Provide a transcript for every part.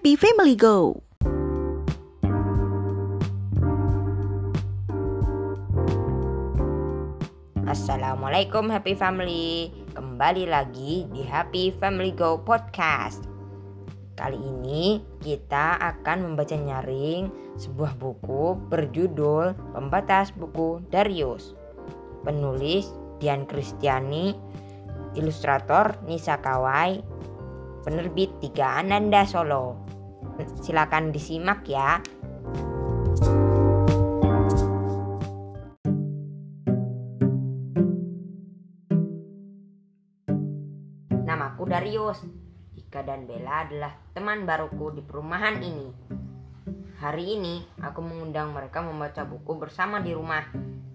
Happy Family Go. Assalamualaikum Happy Family. Kembali lagi di Happy Family Go Podcast. Kali ini kita akan membaca nyaring sebuah buku berjudul Pembatas Buku Darius. Penulis Dian Kristiani Ilustrator Nisa Kawai Penerbit Tiga Ananda Solo Silakan disimak ya Namaku Darius. Ika dan Bella adalah teman baruku di perumahan ini. Hari ini aku mengundang mereka membaca buku bersama di rumah.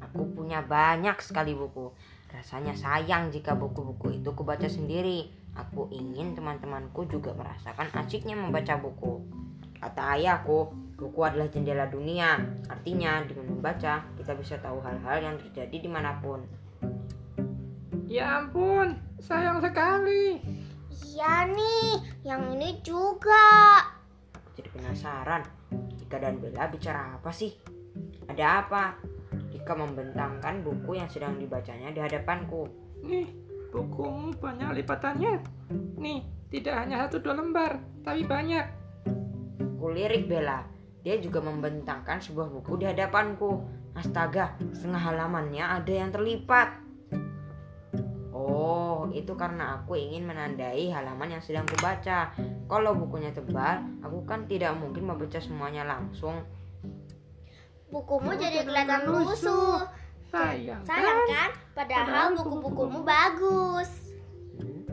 Aku punya banyak sekali buku. Rasanya sayang jika buku-buku itu kubaca sendiri. Aku ingin teman-temanku juga merasakan asyiknya membaca buku. Kata ayahku, buku adalah jendela dunia. Artinya, dengan membaca, kita bisa tahu hal-hal yang terjadi di mana pun. Ya ampun, sayang sekali. Iya nih, yang ini juga. Aku jadi penasaran, Ika dan Bella bicara apa sih? Ada apa? Ika membentangkan buku yang sedang dibacanya di hadapanku. Nih, bukumu banyak lipatannya. Nih, tidak hanya satu dua lembar, tapi banyak. Kulirik Bella. Dia juga membentangkan sebuah buku di hadapanku. Astaga, setengah halamannya ada yang terlipat. Oh, itu karena aku ingin menandai halaman yang sedang kubaca. Kalau bukunya tebal, aku kan tidak mungkin membaca semuanya langsung. Bukumu jadi kelihatan lusuh. Sayang. Sayang kan? Padahal buku-bukumu bagus. Hmm,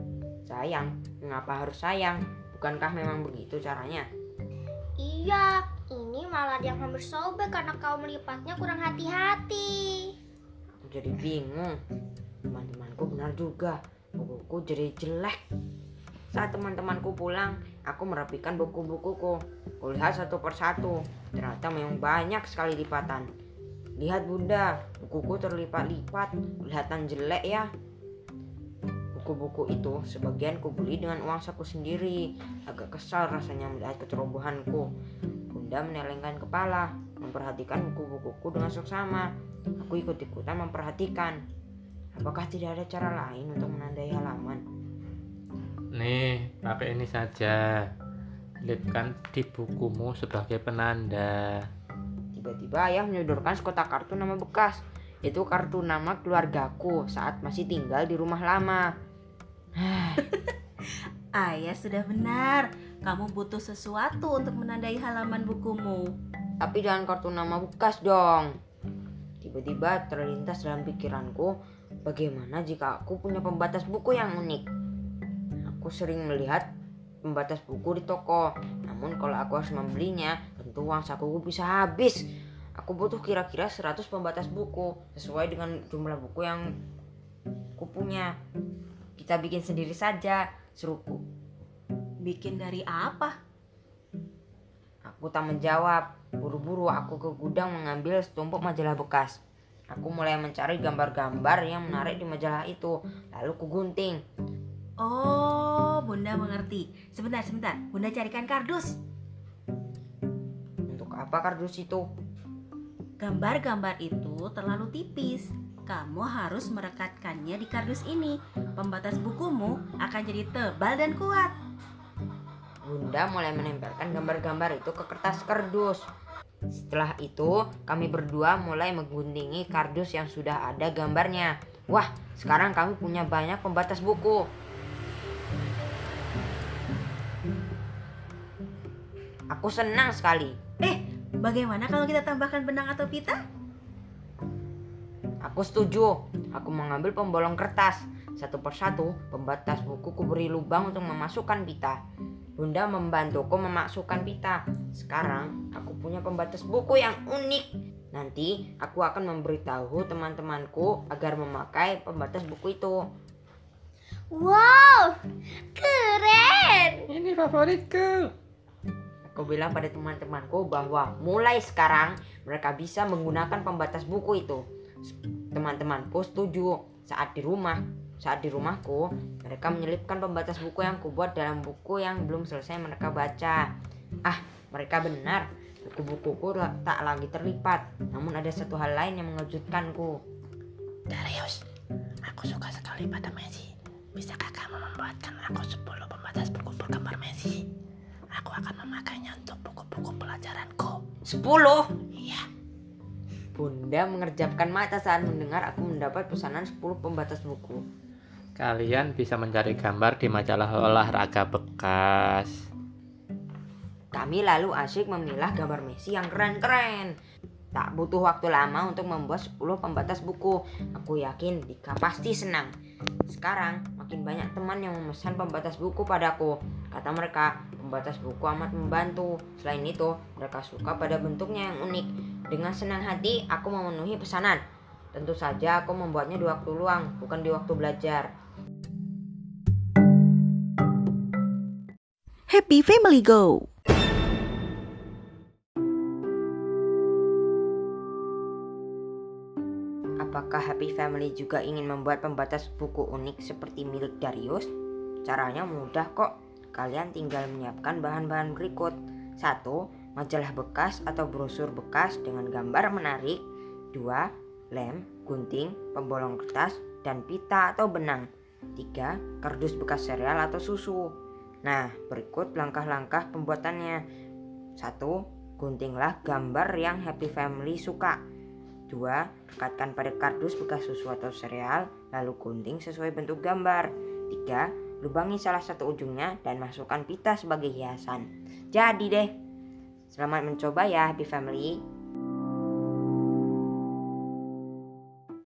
sayang, mengapa harus sayang? Bukankah memang begitu caranya? Iya, ini malah yang hampir sobek karena kau melipatnya kurang hati-hati. Aku jadi bingung. Teman-temanku benar juga. Bukuku jadi jelek. Saat teman-temanku pulang, aku merapikan buku-bukuku. Kulihat satu persatu. Ternyata memang banyak sekali lipatan. Lihat bunda, bukuku terlipat-lipat. Kelihatan jelek ya. Buku-buku itu sebagian kubeli dengan uang saku sendiri. Agak kesal rasanya melihat kecerobohanku. Bunda menelengkan kepala, memperhatikan buku-bukuku dengan seksama. Aku ikut-ikutan memperhatikan. Apakah tidak ada cara lain untuk menandai halaman? Nih, pakai ini saja. Lipkan di bukumu sebagai penanda. Tiba-tiba ayah menyodorkan sekotak kartu nama bekas. Itu kartu nama keluargaku saat masih tinggal di rumah lama. Ayah sudah benar. Kamu butuh sesuatu untuk menandai halaman bukumu. Tapi jangan kartu nama bekas dong. Tiba-tiba terlintas dalam pikiranku, bagaimana jika aku punya pembatas buku yang unik? Aku sering melihat pembatas buku di toko, namun kalau aku harus membelinya, tentu uang sakuku bisa habis. Aku butuh kira-kira 100 pembatas buku sesuai dengan jumlah buku yang ku punya. Kita bikin sendiri saja, seruku. Bikin dari apa? Aku tak menjawab. Buru-buru aku ke gudang mengambil setumpuk majalah bekas. Aku mulai mencari gambar-gambar yang menarik di majalah itu. Lalu ku gunting. Oh, Bunda mengerti. Sebentar, sebentar. Bunda carikan kardus. Apa kardus itu? Gambar-gambar itu terlalu tipis. Kamu harus merekatkannya di kardus ini. Pembatas bukumu akan jadi tebal dan kuat. Bunda mulai menempelkan gambar-gambar itu ke kertas kardus. Setelah itu, kami berdua mulai mengguntingi kardus yang sudah ada gambarnya. Wah, sekarang kami punya banyak pembatas buku. Aku senang sekali. Eh, bagaimana kalau kita tambahkan benang atau pita? Aku setuju. Aku mengambil pembolong kertas. Satu persatu, pembatas buku kuberi lubang untuk memasukkan pita. Bunda membantuku memasukkan pita. Sekarang aku punya pembatas buku yang unik. Nanti aku akan memberitahu teman-temanku agar memakai pembatas buku itu. Wow, keren. Ini favoritku. Aku bilang pada teman-temanku bahwa mulai sekarang mereka bisa menggunakan pembatas buku itu. Teman-temanku setuju. Saat di rumah, saat di rumahku, mereka menyelipkan pembatas buku yang kubuat dalam buku yang belum selesai mereka baca. Ah, mereka benar. Buku-bukuku tak lagi terlipat. Namun ada satu hal lain yang mengejutkanku. Darius, aku suka sekali pada Messi. Bisakah kamu membuatkan aku 10 pembatas buku bergambar Messi? Sepuluh. Iya, Bunda mengerjapkan mata saat mendengar aku mendapat pesanan 10 pembatas buku. Kalian bisa mencari gambar di majalah olahraga bekas. Kami lalu asyik memilah gambar Messi yang keren-keren. Tak butuh waktu lama untuk membuat 10 pembatas buku. Aku yakin Dika pasti senang. Sekarang makin banyak teman yang memesan pembatas buku padaku. Kata mereka, pembatas buku amat membantu. Selain itu, mereka suka pada bentuknya yang unik. Dengan senang hati, aku memenuhi pesanan. Tentu saja aku membuatnya di waktu luang, bukan di waktu belajar. Happy Family Go! Apakah Happy Family juga ingin membuat pembatas buku unik seperti milik Darius? Caranya mudah kok. Kalian tinggal menyiapkan bahan-bahan berikut. 1. Majalah bekas atau brosur bekas dengan gambar menarik. 2. Lem, gunting, pembolong kertas, dan pita atau benang. 3. Kardus bekas sereal atau susu. Nah, berikut langkah-langkah pembuatannya. 1. Guntinglah gambar yang Happy Family suka. 2. Rekatkan pada kardus bekas susu atau sereal, lalu gunting sesuai bentuk gambar. 3. Lubangi salah satu ujungnya dan masukkan pita sebagai hiasan. Jadi deh. Selamat mencoba ya Happy Family.